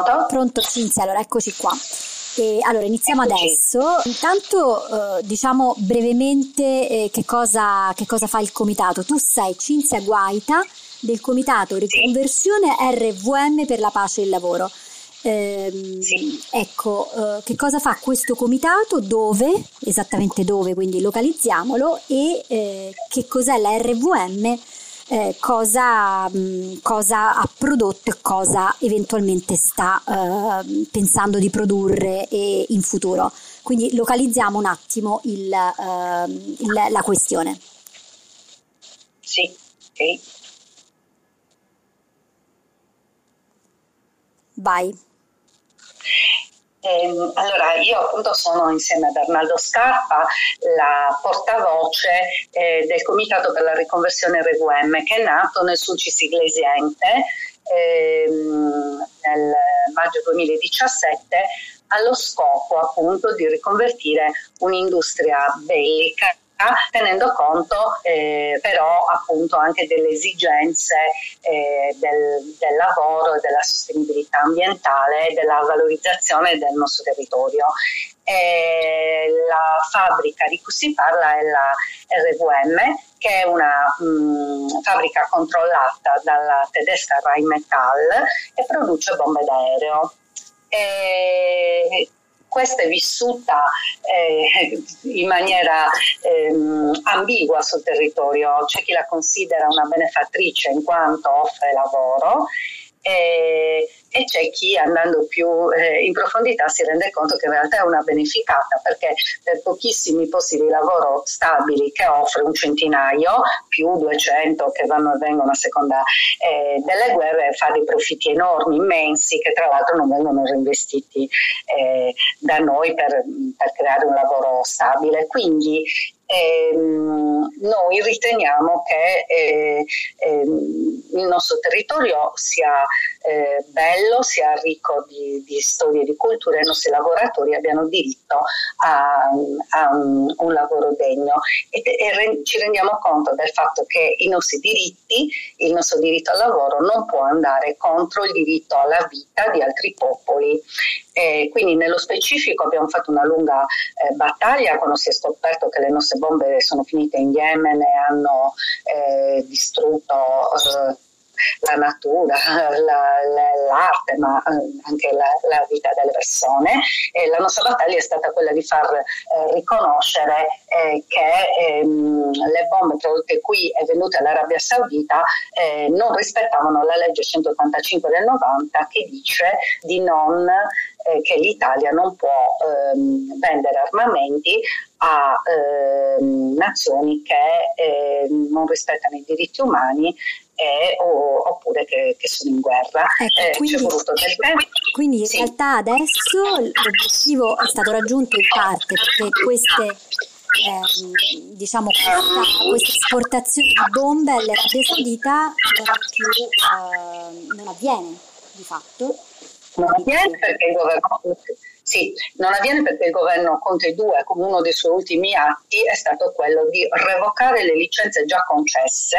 Pronto? Pronto Cinzia, allora eccoci qua. E allora iniziamo eccoci. adesso. Intanto eh, diciamo brevemente eh, che, cosa, che cosa fa il comitato. Tu sei Cinzia Guaita del comitato Riconversione RVM per la pace e il lavoro. Eh, sì. Ecco, eh, che cosa fa questo comitato, dove, esattamente dove, quindi localizziamolo e eh, che cos'è la RVM eh, cosa, mh, mm, cosa, ha prodotto e cosa eventualmente sta eh, pensando di produrre in futuro. Quindi localizziamo un attimo il, eh, il, la questione. Sì, ok. Vai. Eh, allora, io appunto sono insieme ad Arnaldo Scarpa la portavoce eh, del Comitato per la riconversione RVM che è nato nel Sulcis Iglesiente ehm, nel maggio 2017 allo scopo appunto di riconvertire un'industria bellica tenendo conto eh, però appunto anche delle esigenze eh, del, del, lavoro, della sostenibilità ambientale e della valorizzazione del nostro territorio. E la fabbrica di cui si parla è la RVM, che è una mh, mm, fabbrica controllata dalla tedesca Rheinmetall e produce bombe d'aereo. E questa è vissuta eh, in maniera ehm, ambigua sul territorio, c'è chi la considera una benefattrice in quanto offre lavoro e, e c'è chi andando più eh, in profondità si rende conto che in realtà è una beneficata perché per pochissimi posti di lavoro stabili che offre un centinaio più 200 che vanno e vengono a seconda eh, delle guerre fa dei profitti enormi, immensi che tra l'altro non vengono reinvestiti eh, da noi per, per creare un lavoro stabile. Quindi ehm, noi riteniamo che eh, ehm, il nostro territorio sia eh, bello, sia ricco di, di, storie e di culture, i nostri lavoratori abbiano diritto a, a un, un, lavoro degno e, e re, ci rendiamo conto del fatto che i nostri diritti, il nostro diritto al lavoro non può andare contro il diritto alla vita di altri popoli. E quindi nello specifico abbiamo fatto una lunga eh, battaglia quando si è scoperto che le nostre bombe sono finite in Yemen e hanno eh, distrutto eh, la natura, la, la, l'arte, ma eh, anche la, la, vita delle persone. E la nostra battaglia è stata quella di far eh, riconoscere eh, che ehm, le bombe prodotte qui e vendute all'Arabia Saudita eh, non rispettavano la legge 185 del 90 che dice di non eh, che l'Italia non può ehm, vendere armamenti a ehm, nazioni che eh, non rispettano i diritti umani eh, o, oppure che, che, sono in guerra. Ecco, eh, quindi, quindi, in sì. realtà adesso l'obiettivo è stato raggiunto in parte perché queste eh, diciamo questa, questa, esportazione di bombe all'Arabia Saudita più, eh, non avviene di fatto. Non avviene perché il governo sì, non avviene perché il governo Conte 2, come uno dei suoi ultimi atti, è stato quello di revocare le licenze già concesse,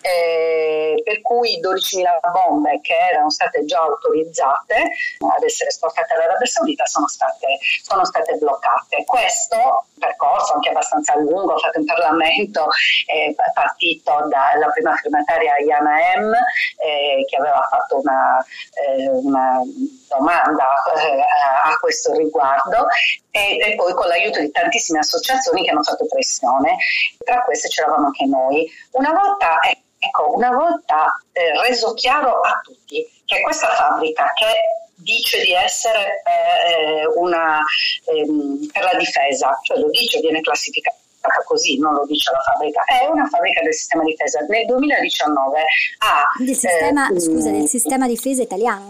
eh, per cui 12.000 bombe che erano state già autorizzate ad essere esportate all'Arabia Saudita sono state, sono state bloccate. Questo percorso anche abbastanza lungo, fatto in Parlamento, è partito dalla prima firmataria Iana M, eh, che aveva fatto una, eh, una domanda eh, a questo riguardo e, e, poi con l'aiuto di tantissime associazioni che hanno fatto pressione, tra queste c'eravamo anche noi. Una volta, ecco, una volta eh, reso chiaro a tutti che questa fabbrica che dice di essere eh, una ehm, per la difesa, cioè lo dice, viene classificata così, non lo dice la fabbrica, è una fabbrica del sistema difesa. Nel 2019 ha... Del sistema, eh, scusa, del sistema difesa italiano?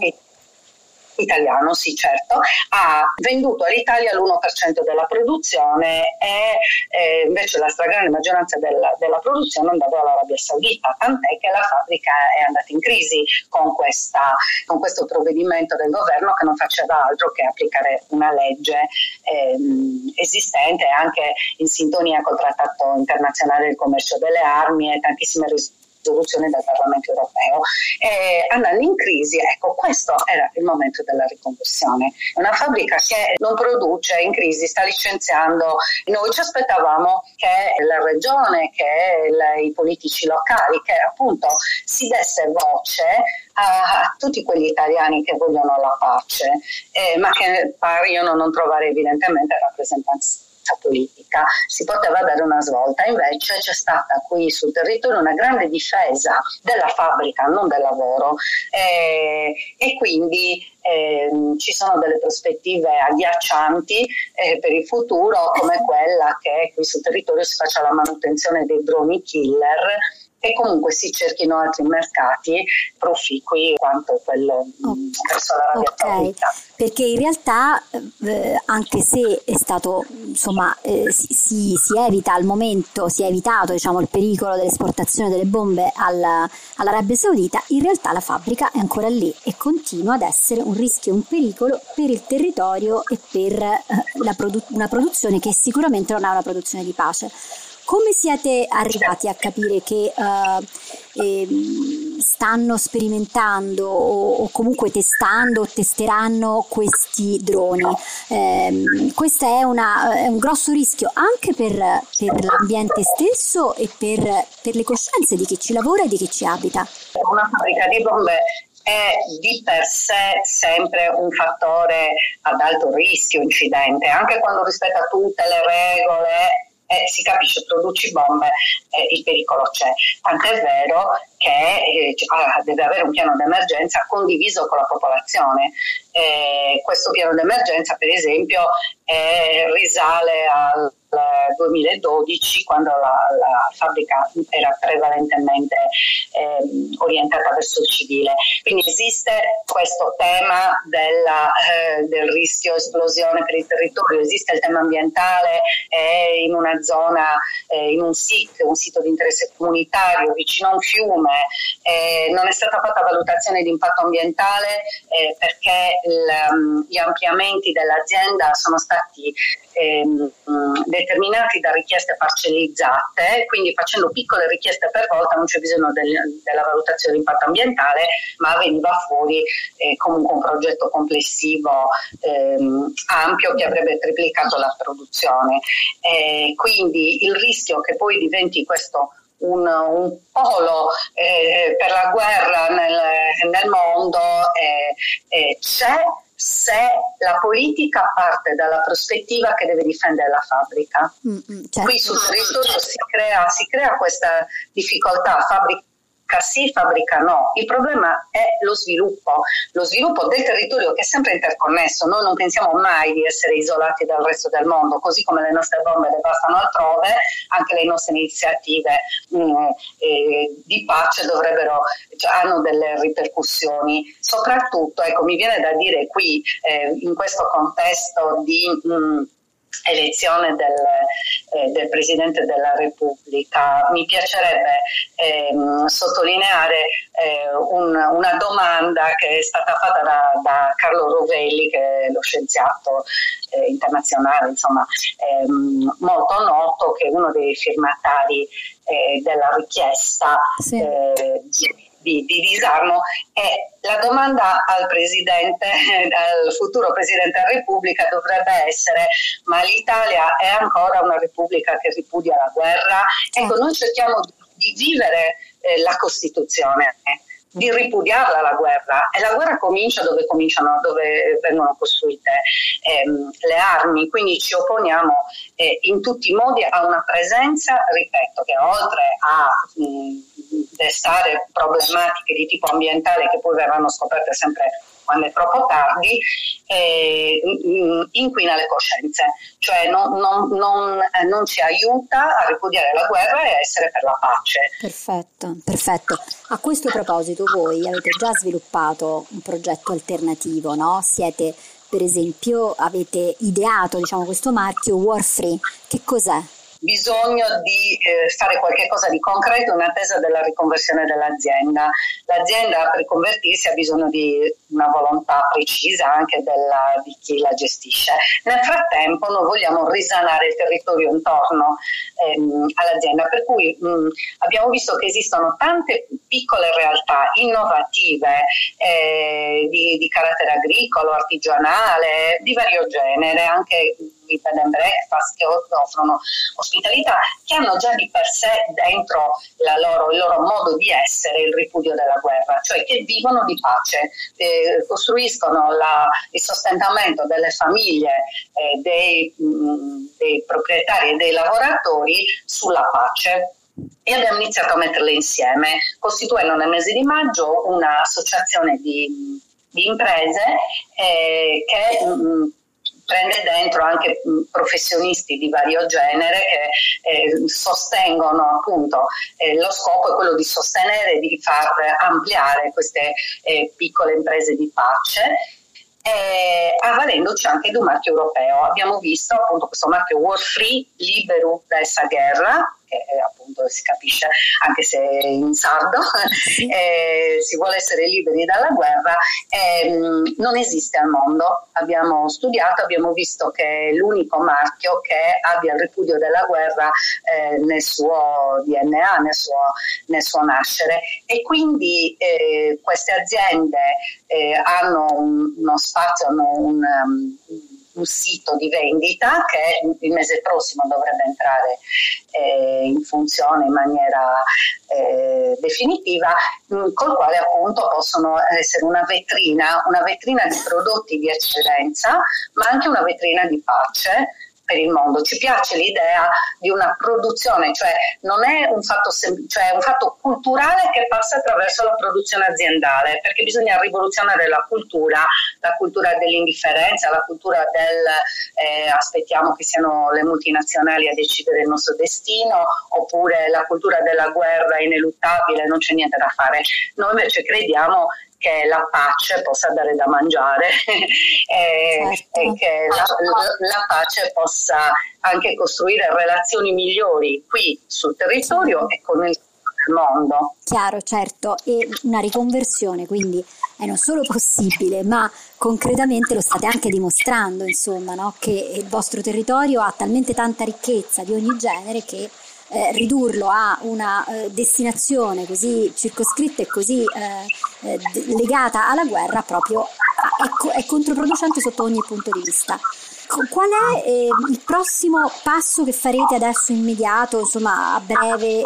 Italiano, sì certo, ha venduto all'Italia l'1% della produzione e eh, invece la stragrande maggioranza della, della, produzione andava all'Arabia Saudita, tant'è che la fabbrica è andata in crisi con, questa, con questo provvedimento del governo che non faceva altro che applicare una legge ehm, esistente anche in sintonia col Trattato internazionale del commercio delle armi e tantissime risoluzioni risoluzione del Parlamento europeo. Eh, andando in crisi, ecco, questo era il momento della riconversione. Una fabbrica che non produce in crisi, sta licenziando. Noi ci aspettavamo che la regione, che le, i politici locali, che appunto si desse voce a, tutti quegli italiani che vogliono la pace, eh, ma che paiono non trovare evidentemente rappresentanza politica, si poteva dare una svolta, invece c'è stata qui sul territorio una grande difesa della fabbrica, non del lavoro. Eh, e quindi eh, ci sono delle prospettive agghiaccianti eh, per il futuro come quella che qui sul territorio si faccia la manutenzione dei droni killer e comunque si cerchino altri mercati proficui quanto quello oh, verso la radioattività. Okay. Perché in realtà, eh, anche se è stato, insomma, eh, si, si, si, evita al momento, si è evitato diciamo, il pericolo dell'esportazione delle bombe alla, all'Arabia Saudita, in realtà la fabbrica è ancora lì e continua ad essere un rischio, un pericolo per il territorio e per eh, produ- una produzione che sicuramente non è una produzione di pace. Come siete arrivati a capire che uh, eh, stanno sperimentando o, o, comunque testando o testeranno questi droni? Eh, questo è, è, un grosso rischio anche per, per l'ambiente stesso e per, per le coscienze di chi ci lavora e di chi ci abita. Una fabbrica di bombe è di per sé sempre un fattore ad alto rischio incidente, anche quando rispetta tutte le regole eh, si capisce produci bombe, eh, il pericolo c'è. Tant'è vero che eh, ah, deve avere un piano d'emergenza condiviso con la popolazione. Eh, questo piano d'emergenza, per esempio, risale al 2012 quando la, la fabbrica era prevalentemente eh, orientata verso il civile. Quindi esiste questo tema della, eh, del rischio esplosione per il territorio, esiste il tema ambientale eh, in una zona, eh, in un SIC, un sito di interesse comunitario vicino a un fiume, eh, non è stata fatta valutazione di impatto ambientale eh, perché il, um, gli ampliamenti dell'azienda sono stati ehm, determinati da richieste parcellizzate, quindi facendo piccole richieste per volta non c'è bisogno del, della valutazione di impatto ambientale, ma veniva fuori eh, comunque un progetto complessivo ehm, ampio che avrebbe triplicato la produzione. Eh, quindi il rischio che poi diventi questo un, un polo eh, per la guerra nel, nel mondo eh, c'è se la politica parte dalla prospettiva che deve difendere la fabbrica. Mm-hmm, certo. Qui sul territorio si crea, si crea questa difficoltà, fabbrica sì, fabbrica no. Il problema è lo sviluppo, lo sviluppo del territorio che è sempre interconnesso. Noi non pensiamo mai di essere isolati dal resto del mondo, così come le nostre bombe devastano altrove, anche le nostre iniziative mh, mm, eh, di pace dovrebbero, cioè, hanno delle ripercussioni. Soprattutto, ecco, mi viene da dire qui, eh, in questo contesto di... Mh, mm, elezione del, eh, del, Presidente della Repubblica. Mi piacerebbe ehm, sottolineare eh, un, una domanda che è stata fatta da, da, Carlo Rovelli, che è lo scienziato eh, internazionale, insomma, ehm, molto noto, che è uno dei firmatari eh, della richiesta sì. Eh, di, di, di, disarmo e la domanda al presidente, al futuro presidente della Repubblica dovrebbe essere ma l'Italia è ancora una Repubblica che ripudia la guerra? Ecco, noi cerchiamo di vivere eh, la Costituzione di ripudiarla la guerra. E la guerra comincia dove, cominciano, dove vengono costruite ehm, le armi, quindi ci opponiamo eh, in tutti i modi a una presenza, ripeto, che oltre a mh, destare problematiche di tipo ambientale che poi verranno scoperte sempre quando è troppo tardi, eh, inquina le coscienze, cioè non, non, non, eh, non, ci aiuta a ripudiare la guerra e a essere per la pace. Perfetto, perfetto. A questo proposito voi avete già sviluppato un progetto alternativo, no? Siete per esempio avete ideato diciamo, questo marchio Warfree, che cos'è? Bisogno di eh, fare qualcosa di concreto in attesa della riconversione dell'azienda. L'azienda per riconvertirsi ha bisogno di una volontà precisa anche della, di chi la gestisce. Nel frattempo noi vogliamo risanare il territorio intorno ehm, all'azienda, per cui mh, abbiamo visto che esistono tante piccole realtà innovative eh, di, di carattere agricolo, artigianale, di vario genere, anche di bed and breakfast che offrono ospitalità, che hanno già di per sé dentro loro, il loro modo di essere il ripudio della guerra, cioè che vivono di pace, eh, costruiscono la, il sostentamento delle famiglie, eh, dei, mh, dei proprietari e dei lavoratori sulla pace. E abbiamo iniziato a metterle insieme, costituendo nel mese di maggio un'associazione di, di imprese eh, che mh, prende dentro anche professionisti di vario genere che eh, sostengono appunto eh, lo scopo è quello di sostenere e di far ampliare queste eh, piccole imprese di pace eh, avvalendoci anche di un marchio europeo. Abbiamo visto appunto questo marchio War Free, libero da essa guerra, che appunto si capisce anche se in sardo, eh, si vuole essere liberi dalla guerra, ehm, non esiste al mondo. Abbiamo studiato, abbiamo visto che è l'unico marchio che abbia il ripudio della guerra eh, nel suo DNA, nel suo, nel suo nascere e quindi eh, queste aziende eh, hanno un, uno spazio, hanno un, um, un sito di vendita che il mese prossimo dovrebbe entrare eh, in funzione in maniera eh, definitiva, mh, mm, col quale appunto possono essere una vetrina, una vetrina di prodotti di eccellenza, ma anche una vetrina di pace per il mondo. Ci piace l'idea di una produzione, cioè non è un fatto, sem- cioè un fatto culturale che passa attraverso la produzione aziendale, perché bisogna rivoluzionare la cultura, la cultura dell'indifferenza, la cultura del eh, aspettiamo che siano le multinazionali a decidere il nostro destino, oppure la cultura della guerra ineluttabile, non c'è niente da fare. Noi invece crediamo che la pace possa dare da mangiare e, certo. e, che la, la, la, pace possa anche costruire relazioni migliori qui sul territorio certo. e con il mondo. Chiaro, certo, e una riconversione quindi è non solo possibile, ma concretamente lo state anche dimostrando, insomma, no? che il vostro territorio ha talmente tanta ricchezza di ogni genere che eh, ridurlo a una eh, destinazione così circoscritta e così eh, eh legata alla guerra proprio è, è, controproducente sotto ogni punto di vista. Qual è eh, il prossimo passo che farete adesso immediato, insomma a breve,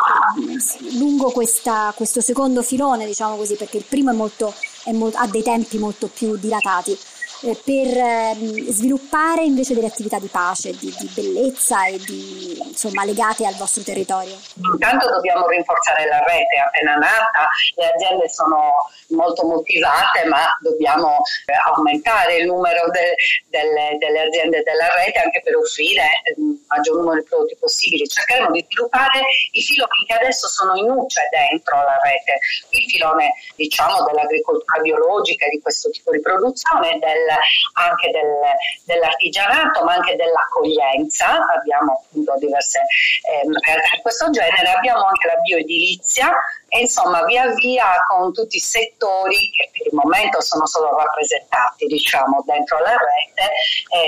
lungo questa, questo secondo filone, diciamo così, perché il primo è molto, è molto, ha dei tempi molto più dilatati? Eh, per ehm, sviluppare invece delle attività di pace, di, di bellezza e di, insomma, legate al vostro territorio? Intanto dobbiamo rinforzare la rete appena nata, le aziende sono molto motivate, ma dobbiamo eh, aumentare il numero de, delle, delle, aziende della rete anche per offrire il ehm, maggior numero di prodotti possibili. Cercheremo di sviluppare i filoni che adesso sono in luce dentro la rete, il filone diciamo dell'agricoltura biologica, di questo tipo di produzione, del, anche del, dell'artigianato ma anche dell'accoglienza, abbiamo appunto diverse eh, realtà di questo genere, abbiamo anche la bioedilizia e insomma via via con tutti i settori che per il momento sono solo rappresentati diciamo dentro la rete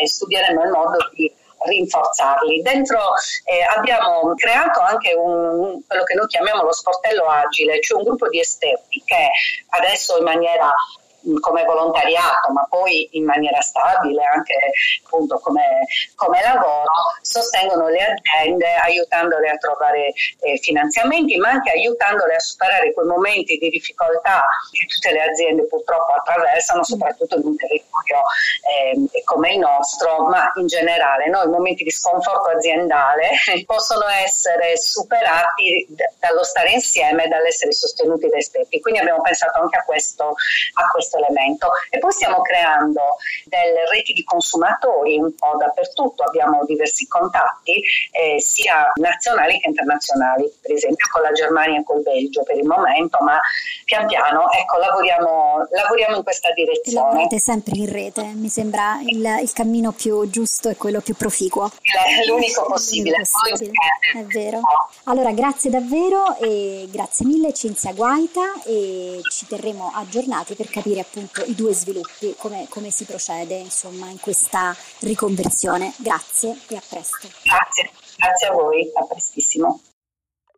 eh, studieremo il modo di rinforzarli. Dentro eh, abbiamo creato anche un, quello che noi chiamiamo lo sportello agile, cioè un gruppo di esperti che adesso in maniera come volontariato, ma poi in maniera stabile anche appunto come, come lavoro, sostengono le aziende aiutandole a trovare eh, finanziamenti, ma anche aiutandole a superare quei momenti di difficoltà che tutte le aziende purtroppo attraversano, soprattutto in un territorio eh, come il nostro, ma in generale no? i momenti di sconforto aziendale possono essere superati dallo stare insieme e dall'essere sostenuti da esperti. Quindi abbiamo pensato anche a questo, a questo elemento. E poi stiamo creando delle reti di consumatori un po' dappertutto, abbiamo diversi contatti eh, sia nazionali che internazionali, per esempio con la Germania e col Belgio per il momento, ma pian piano ecco, lavoriamo, lavoriamo in questa direzione. Lavorate sempre in rete, mi sembra il, il, cammino più giusto e quello più proficuo. L'unico possibile. possibile. È vero. Allora, grazie davvero e grazie mille Cinzia Guaita e ci terremo aggiornati per capire seguire appunto i due sviluppi, come, come si procede insomma in questa riconversione. Grazie e a presto. Grazie, grazie a voi, a prestissimo.